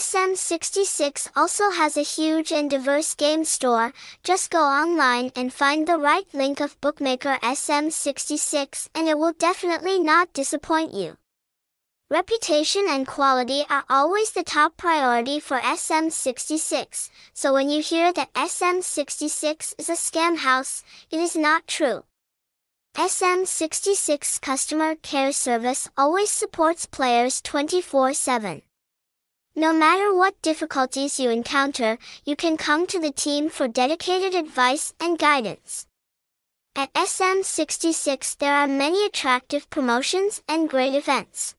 SM66 also has a huge and diverse game store. Just go online and find the right link of bookmaker SM66 and it will definitely not disappoint you. Reputation and quality are always the top priority for SM66, so when you hear that SM66 is a scam house, it is not true. SM66 customer care service always supports players 24-7. No matter what difficulties you encounter, you can come to the team for dedicated advice and guidance. At SM66 there are many attractive promotions and great events.